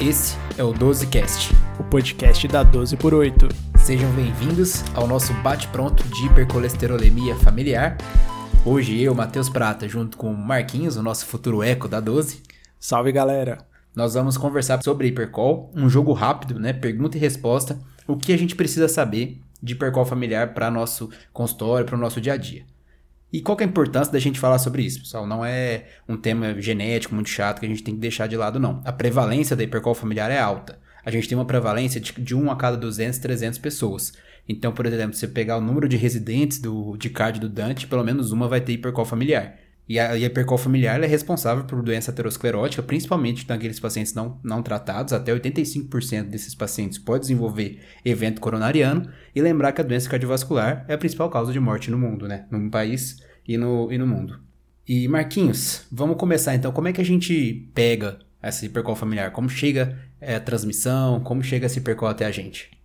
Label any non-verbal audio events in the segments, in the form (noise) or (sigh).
Esse é o 12Cast, o podcast da 12 por 8. Sejam bem-vindos ao nosso bate-pronto de hipercolesterolemia familiar. Hoje eu, Matheus Prata, junto com o Marquinhos, o nosso futuro eco da 12. Salve, galera! Nós vamos conversar sobre hipercol, um jogo rápido, né? Pergunta e resposta. O que a gente precisa saber de hipercol familiar para nosso consultório, para o nosso dia a dia. E qual é a importância da gente falar sobre isso, pessoal? Não é um tema genético muito chato que a gente tem que deixar de lado, não. A prevalência da hipercol familiar é alta. A gente tem uma prevalência de, de 1 a cada 200, 300 pessoas. Então, por exemplo, se você pegar o número de residentes do, de CARD do Dante, pelo menos uma vai ter hipercol familiar. E a, a hipercol familiar é responsável por doença aterosclerótica, principalmente naqueles pacientes não, não tratados. Até 85% desses pacientes pode desenvolver evento coronariano. E lembrar que a doença cardiovascular é a principal causa de morte no mundo, né? No país e no, e no mundo. E Marquinhos, vamos começar então. Como é que a gente pega essa hipercol familiar? Como chega é, a transmissão? Como chega essa hipercol até a gente?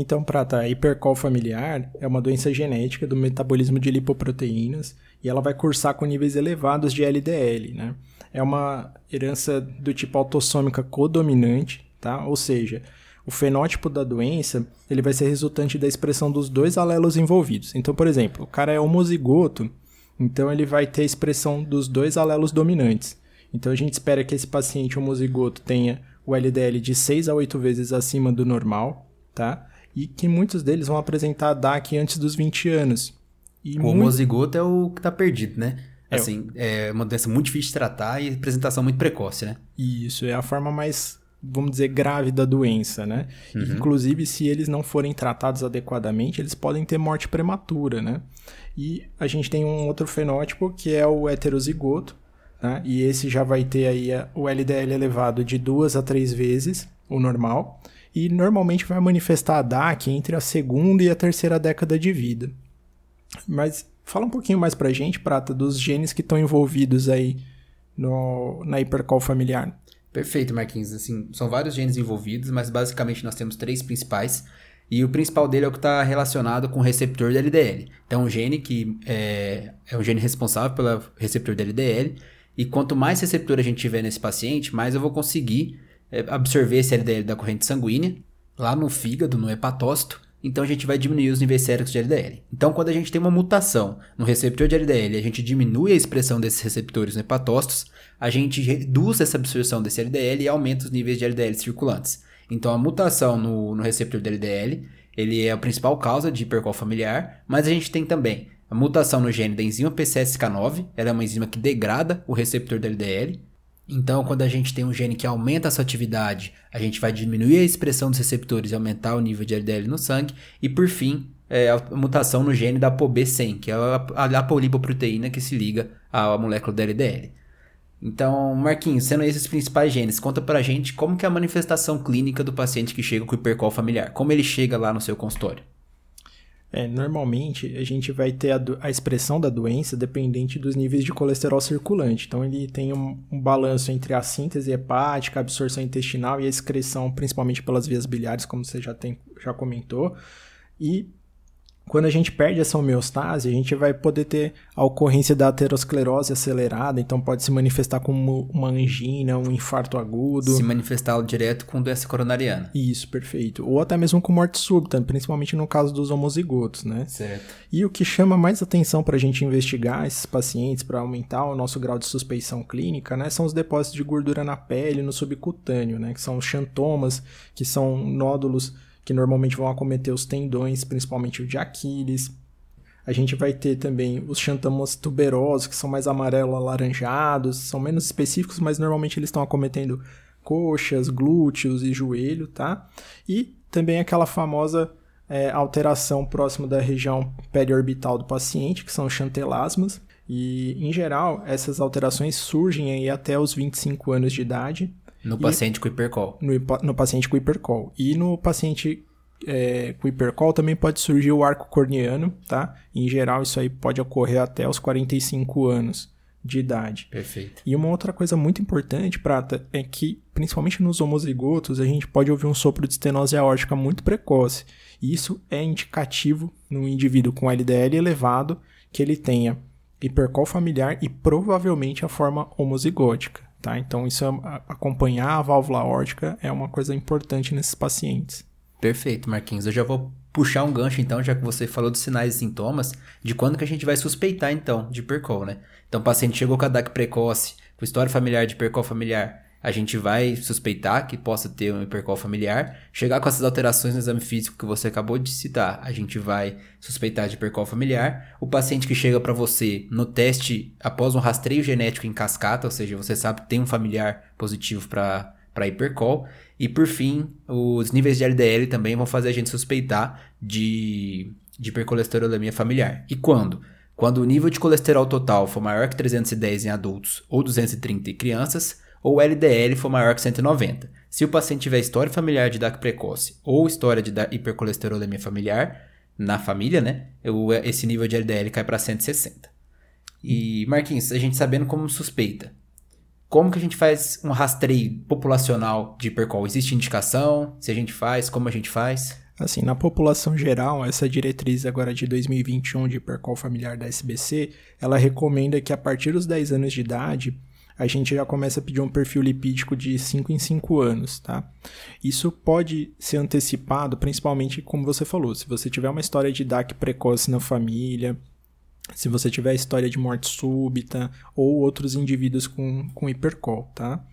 Então, Prata, a hipercol familiar é uma doença genética do metabolismo de lipoproteínas e ela vai cursar com níveis elevados de LDL, né? É uma herança do tipo autossômica codominante, tá? Ou seja, o fenótipo da doença ele vai ser resultante da expressão dos dois alelos envolvidos. Então, por exemplo, o cara é homozigoto, então ele vai ter a expressão dos dois alelos dominantes. Então a gente espera que esse paciente homozigoto tenha o LDL de 6 a 8 vezes acima do normal, tá? E que muitos deles vão apresentar DAC antes dos 20 anos. E o muito... homozigoto é o que está perdido, né? É assim, é uma doença muito difícil de tratar e apresentação muito precoce, né? Isso, é a forma mais, vamos dizer, grave da doença, né? Uhum. Inclusive, se eles não forem tratados adequadamente, eles podem ter morte prematura, né? E a gente tem um outro fenótipo que é o heterozigoto, né? E esse já vai ter aí o LDL elevado de duas a três vezes o normal e normalmente vai manifestar a DAC entre a segunda e a terceira década de vida. Mas fala um pouquinho mais pra gente, Prata, dos genes que estão envolvidos aí no, na hipercol familiar. Perfeito, Marquinhos. Assim, são vários genes envolvidos, mas basicamente nós temos três principais. E o principal dele é o que está relacionado com o receptor da LDL. Então, um gene que é, é um gene responsável pelo receptor da LDL. E quanto mais receptor a gente tiver nesse paciente, mais eu vou conseguir é, absorver esse LDL da corrente sanguínea, lá no fígado, no hepatócito, então a gente vai diminuir os níveis séricos de LDL. Então, quando a gente tem uma mutação no receptor de LDL a gente diminui a expressão desses receptores no hepatócitos, a gente reduz essa absorção desse LDL e aumenta os níveis de LDL circulantes. Então, a mutação no, no receptor de LDL, ele é a principal causa de hipercol familiar, mas a gente tem também a mutação no gene da enzima PCSK9, ela é uma enzima que degrada o receptor da LDL, então, quando a gente tem um gene que aumenta a sua atividade, a gente vai diminuir a expressão dos receptores e aumentar o nível de LDL no sangue. E, por fim, é a mutação no gene da ApoB100, que é a apolipoproteína que se liga à molécula da LDL. Então, Marquinhos, sendo esses os principais genes, conta pra gente como que é a manifestação clínica do paciente que chega com hipercol familiar, como ele chega lá no seu consultório. É, normalmente a gente vai ter a, a, expressão da doença dependente dos níveis de colesterol circulante. Então ele tem um, um, balanço entre a síntese hepática, a absorção intestinal e a excreção, principalmente pelas vias biliares, como você já, tem, já comentou. E quando a gente perde essa homeostase, a gente vai poder ter a ocorrência da aterosclerose acelerada, então pode se manifestar como uma angina, um infarto agudo. Se manifestar direto com doença coronariana. Isso, perfeito. Ou até mesmo com morte súbita, principalmente no caso dos homozigotos, né? Certo. E o que chama mais atenção para a gente investigar esses pacientes, para aumentar o nosso grau de suspeição clínica, né, são os depósitos de gordura na pele, no subcutâneo, né, que são xantomas, que são nódulos que normalmente vão acometer os tendões, principalmente o de Aquiles. A gente vai ter também os xantamas tuberosos, que são mais amarelo alaranjados, são menos específicos, mas normalmente eles estão acometendo coxas, glúteos e joelho, tá? E também aquela famosa é, alteração próxima da região periorbital do paciente, que são os chantelasmas. E, em geral, essas alterações surgem aí até os 25 anos de idade. No e paciente com hipercol. No, no, paciente com hipercol. E no paciente é, com hipercol também pode surgir o arco corneano, tá? Em geral, isso aí pode ocorrer até os 45 anos de idade. Perfeito. E uma outra coisa muito importante, Prata, é que, principalmente nos homozigotos, a gente pode ouvir um sopro de estenose aórtica muito precoce. E isso é indicativo no indivíduo com LDL elevado que ele tenha hipercol familiar e provavelmente a forma homozigótica. tá? Então, isso é, acompanhar a válvula órtica é uma coisa importante nesses pacientes. Perfeito, Marquinhos. Eu já vou puxar um gancho, então, já que você falou dos sinais e sintomas, de quando que a gente vai suspeitar, então, de hipercol, né? Então, o paciente chegou com a DAC precoce, com história familiar de hipercol familiar, a gente vai suspeitar que possa ter um hipercol familiar. Chegar com essas alterações no exame físico que você acabou de citar, a gente vai suspeitar de hipercol familiar. O paciente que chega para você no teste após um rastreio genético em cascata, ou seja, você sabe que tem um familiar positivo para para hipercol. E por fim, os níveis de LDL também vão fazer a gente suspeitar de, de hipercolesterolemia familiar. E quando? Quando o nível de colesterol total for maior que 310 em adultos ou 230 em crianças, ou o LDL for maior que 190. Se o paciente tiver história familiar de DAC precoce ou história de hipercolesterolemia familiar na família, né, esse nível de LDL cai para 160. E Marquinhos, a gente sabendo como suspeita, como que a gente faz um rastreio populacional de hipercol? Existe indicação? Se a gente faz, como a gente faz? Assim, na população geral, essa diretriz agora de 2021 de hipercol familiar da SBC, ela recomenda que a partir dos 10 anos de idade, a gente já começa a pedir um perfil lipídico de 5 em 5 anos, tá? Isso pode ser antecipado, principalmente como você falou, se você tiver uma história de DAC precoce na família, se você tiver história de morte súbita ou outros indivíduos com, com hipercol, tá?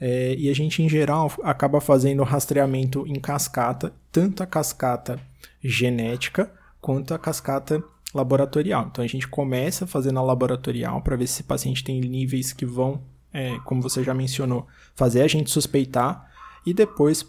É, e a gente, em geral, acaba fazendo rastreamento em cascata, tanto a cascata genética quanto a cascata laboratorial. Então a gente começa fazendo a laboratorial para ver se esse paciente tem níveis que vão, é, como você já mencionou, fazer a gente suspeitar e depois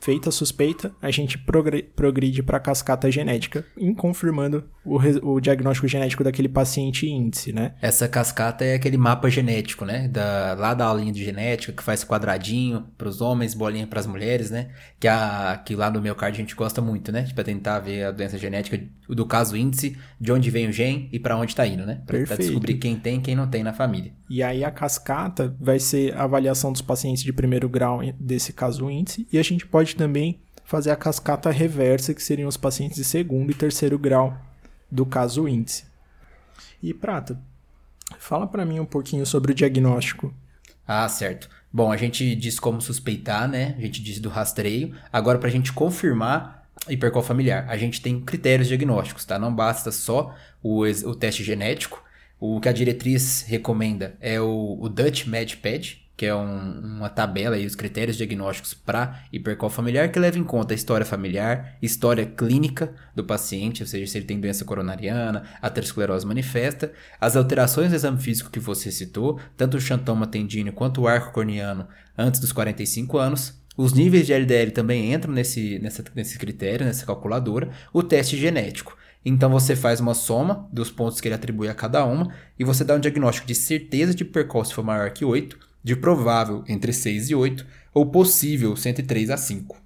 feita a suspeita, a gente progride para a cascata genética, confirmando o, o, diagnóstico genético daquele paciente índice, né? Essa cascata é aquele mapa genético, né? Da, lá da aulinha de genética, que faz quadradinho para os homens, bolinha para as mulheres, né? Que, a, que lá no meu card a gente gosta muito, né? Para tentar ver a doença genética do caso índice, de onde vem o gene e para onde está indo, né? Para descobrir quem tem e quem não tem na família. E aí a cascata vai ser a avaliação dos pacientes de primeiro grau desse caso índice, e a gente pode também fazer a cascata reversa, que seriam os pacientes de segundo e terceiro grau do caso índice. E Prata, fala para mim um pouquinho sobre o diagnóstico. Ah, certo. Bom, a gente disse como suspeitar, né? A gente disse do rastreio. Agora, para a gente confirmar hipercol familiar, a gente tem critérios diagnósticos, tá? Não basta só o, o teste genético, o que a diretriz recomenda é o, o Dutch MedPad, que é um, uma tabela e os critérios diagnósticos para hipercol familiar que leva em conta a história familiar, história clínica do paciente, ou seja, se ele tem doença coronariana, aterosclerose manifesta, as alterações do exame físico que você citou, tanto o xantoma tendíneo quanto o arco corneano antes dos 45 anos, os níveis de LDL também entram nesse, nessa, nesse critério, nessa calculadora, o teste genético. Então você faz uma soma dos pontos que ele atribui a cada uma e você dá um diagnóstico de certeza de percurso for maior que 8, de provável entre 6 e 8 ou possível 103 a 5.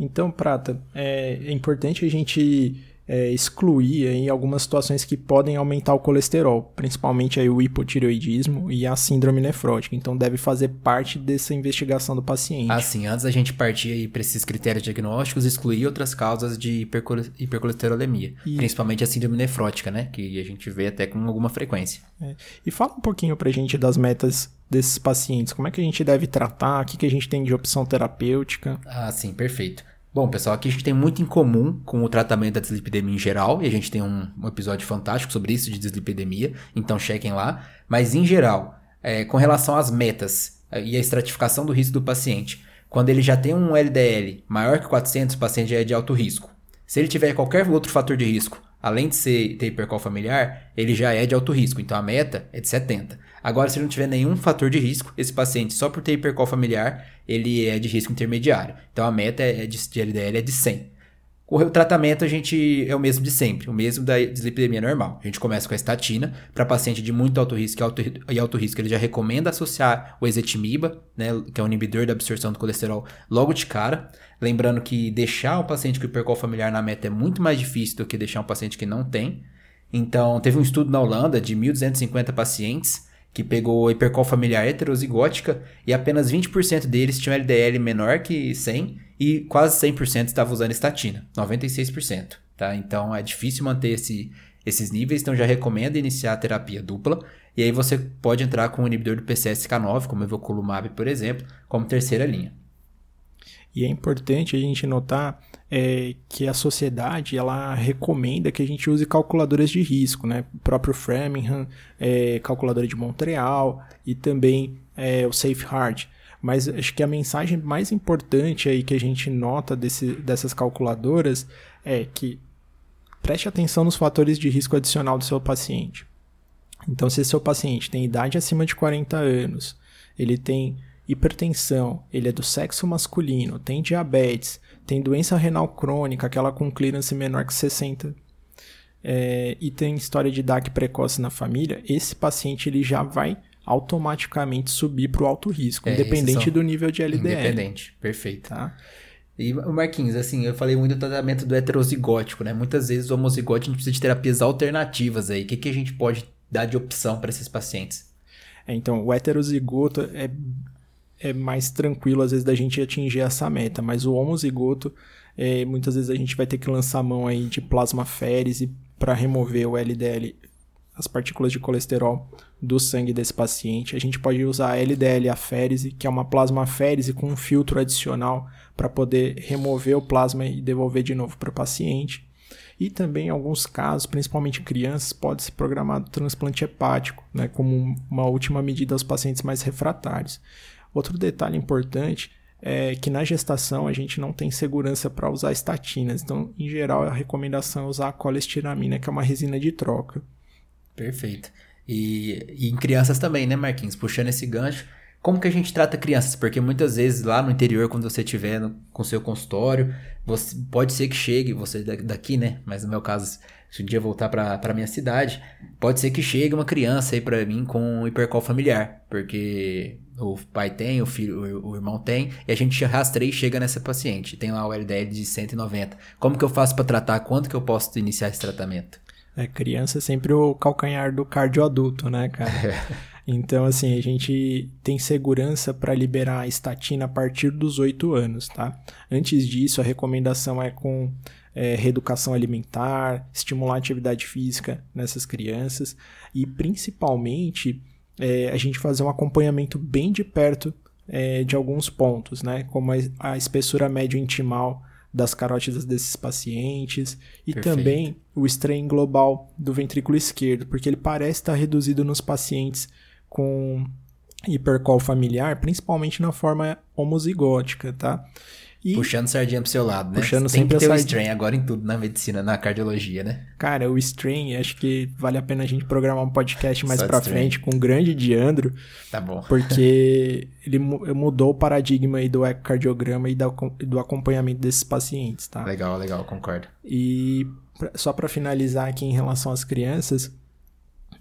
Então, Prata, é, é importante a gente é, excluir em algumas situações que podem aumentar o colesterol, principalmente aí o hipotireoidismo e a síndrome nefrótica. Então deve fazer parte dessa investigação do paciente. Assim, antes a gente partir para esses critérios diagnósticos, excluir outras causas de hipercol hipercolesterolemia, e... principalmente a síndrome nefrótica, né, que a gente vê até com alguma frequência. É. E fala um pouquinho pra gente das metas desses pacientes, como é que a gente deve tratar, o que, que a gente tem de opção terapêutica? Ah, sim, perfeito. Bom, pessoal, aqui a gente tem muito em comum com o tratamento da dislipidemia em geral, e a gente tem um, um episódio fantástico sobre isso de dislipidemia, então chequem lá. Mas em geral, é, com relação às metas é, e a estratificação do risco do paciente, quando ele já tem um LDL maior que 400, o paciente já é de alto risco. Se ele tiver qualquer outro fator de risco, além de ser ter familiar, ele já é de alto risco, então a meta é de 70. Agora, se não tiver nenhum fator de risco, esse paciente, só por ter familiar, ele é de risco intermediário. Então, a meta é de, de LDL é de 100. O tratamento a gente é o mesmo de sempre, o mesmo da dislipidemia normal. A gente começa com a estatina, para paciente de muito alto risco e alto, e alto risco, ele já recomenda associar o ezetimiba, né, que é um inibidor da absorção do colesterol, logo de cara. Lembrando que deixar um paciente com hipercol familiar na meta é muito mais difícil do que deixar um paciente que não tem. Então, teve um estudo na Holanda de 1.250 pacientes que pegou hipercol familiar heterozigótica e apenas 20% deles tinham LDL menor que 100 e quase 100% estavam usando estatina, 96%, tá? Então é difícil manter esse esses níveis, então já recomenda iniciar a terapia dupla. E aí você pode entrar com o inibidor do PCSK9, como o evoculumab, por exemplo, como terceira linha. E é importante a gente notar é, que a sociedade ela recomenda que a gente use calculadoras de risco, né? O próprio Framingham, é, calculadora de Montreal e também é, o SafeHeart. Mas acho que a mensagem mais importante aí que a gente nota desse, dessas calculadoras é que preste atenção nos fatores de risco adicional do seu paciente. Então, se seu paciente tem idade acima de 40 anos, ele tem hipertensão, ele é do sexo masculino, tem diabetes, tem doença renal crônica, aquela com clearance menor que 60, é, e tem história de DAC precoce na família, esse paciente ele já vai automaticamente subir para o alto risco, é, independente do nível de LDL. Independente, perfeito. Tá? E Marquinhos, assim, eu falei muito do tratamento do heterozigótico, né? Muitas vezes o homozigótico a gente precisa de terapias alternativas aí. O que, que a gente pode dar de opção para esses pacientes? É, então, o heterozigoto é é mais tranquilo às vezes da gente atingir essa meta, mas o homozigoto, é, muitas vezes a gente vai ter que lançar mão aí de plasmaférese para remover o LDL, as partículas de colesterol do sangue desse paciente. A gente pode usar a LDL aférese, que é uma plasmaférese com um filtro adicional para poder remover o plasma e devolver de novo para o paciente. E também, em alguns casos, principalmente crianças, pode ser programado transplante hepático, né, como uma última medida aos pacientes mais refratários. Outro detalhe importante é que na gestação a gente não tem segurança para usar estatinas. Então, em geral, a recomendação é usar a colestiramina, que é uma resina de troca. Perfeito. E, e, em crianças também, né, Marquinhos? Puxando esse gancho, como que a gente trata crianças? Porque muitas vezes lá no interior, quando você estiver com seu consultório, você, pode ser que chegue, você daqui, né? Mas no meu caso, se um dia voltar para minha cidade, pode ser que chegue uma criança aí para mim com hipercol familiar, porque o pai tem, o filho, o, irmão tem, e a gente rastreia e chega nessa paciente. Tem lá o LDL de 190. Como que eu faço para tratar? Quando que eu posso iniciar esse tratamento? É, criança é sempre o calcanhar do cardioadulto, né, cara? (laughs) É. Então, assim, a gente tem segurança para liberar a estatina a partir dos 8 anos, tá? Antes disso, a recomendação é com é, reeducação alimentar, estimular a atividade física nessas crianças e, principalmente, é, a gente fazer um acompanhamento bem de perto é, de alguns pontos, né? Como a, a, espessura médio intimal das carótidas desses pacientes e Perfeito. também o strain global do ventrículo esquerdo, porque ele parece estar reduzido nos pacientes com hipercol familiar, principalmente na forma homozigótica, tá? E puxando sardinha pro seu lado, né? Puxando Você sempre tem que ter o strain agora em tudo na medicina, na cardiologia, né? Cara, o strain, acho que vale a pena a gente programar um podcast mais Só pra frente com o grande Diandro. Tá bom. Porque (laughs) ele mudou o paradigma aí do ecocardiograma e do acompanhamento desses pacientes, tá? Legal, legal, concordo. E só para finalizar aqui em relação às crianças,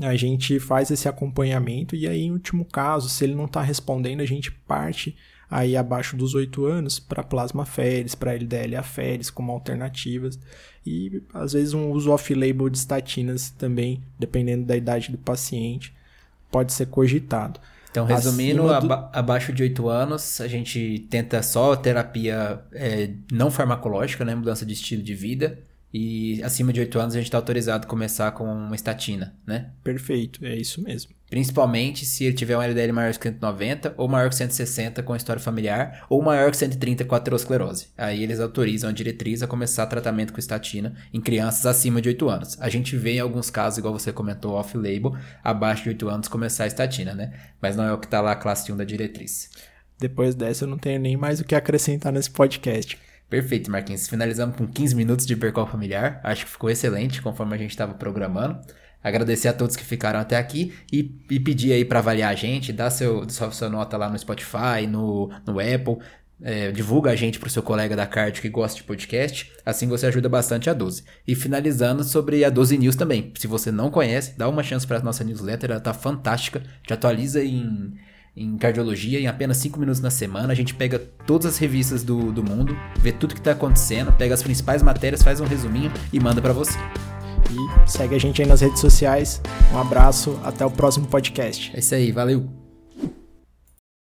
a gente faz esse acompanhamento e aí, em último caso, se ele não está respondendo, a gente parte aí abaixo dos 8 anos para plasma feres, para LDL aferes como alternativas e às vezes um uso off-label de estatinas também, dependendo da idade do paciente, pode ser cogitado. Então, resumindo, do... aba abaixo de 8 anos, a gente tenta só terapia é, não farmacológica, né? Mudança de estilo de vida. E acima de 8 anos a gente está autorizado a começar com uma estatina, né? Perfeito, é isso mesmo. Principalmente se ele tiver um LDL maior que 190 ou maior que 160 com história familiar ou maior que 130 com aterosclerose. Aí eles autorizam a diretriz a começar tratamento com estatina em crianças acima de 8 anos. A gente vê em alguns casos, igual você comentou, off-label, abaixo de 8 anos começar a estatina, né? Mas não é o que está lá a classe 1 da diretriz. Depois dessa eu não tenho nem mais o que acrescentar nesse podcast. Perfeito, Marquinhos. Finalizamos com 15 minutos de percol familiar. Acho que ficou excelente, conforme a gente estava programando. Agradecer a todos que ficaram até aqui e, e pedir aí para avaliar a gente, dar seu, sua, sua nota lá no Spotify, no, no Apple. É, divulga a gente para o seu colega da card que gosta de podcast, assim você ajuda bastante a 12. E finalizando sobre a 12 News também. Se você não conhece, dá uma chance para a nossa newsletter, ela tá fantástica. Te atualiza em em cardiologia em apenas 5 minutos na semana. A gente pega todas as revistas do, do mundo, vê tudo que está acontecendo, pega as principais matérias, faz um resuminho e manda para você. E segue a gente aí nas redes sociais. Um abraço, até o próximo podcast. É isso aí, valeu!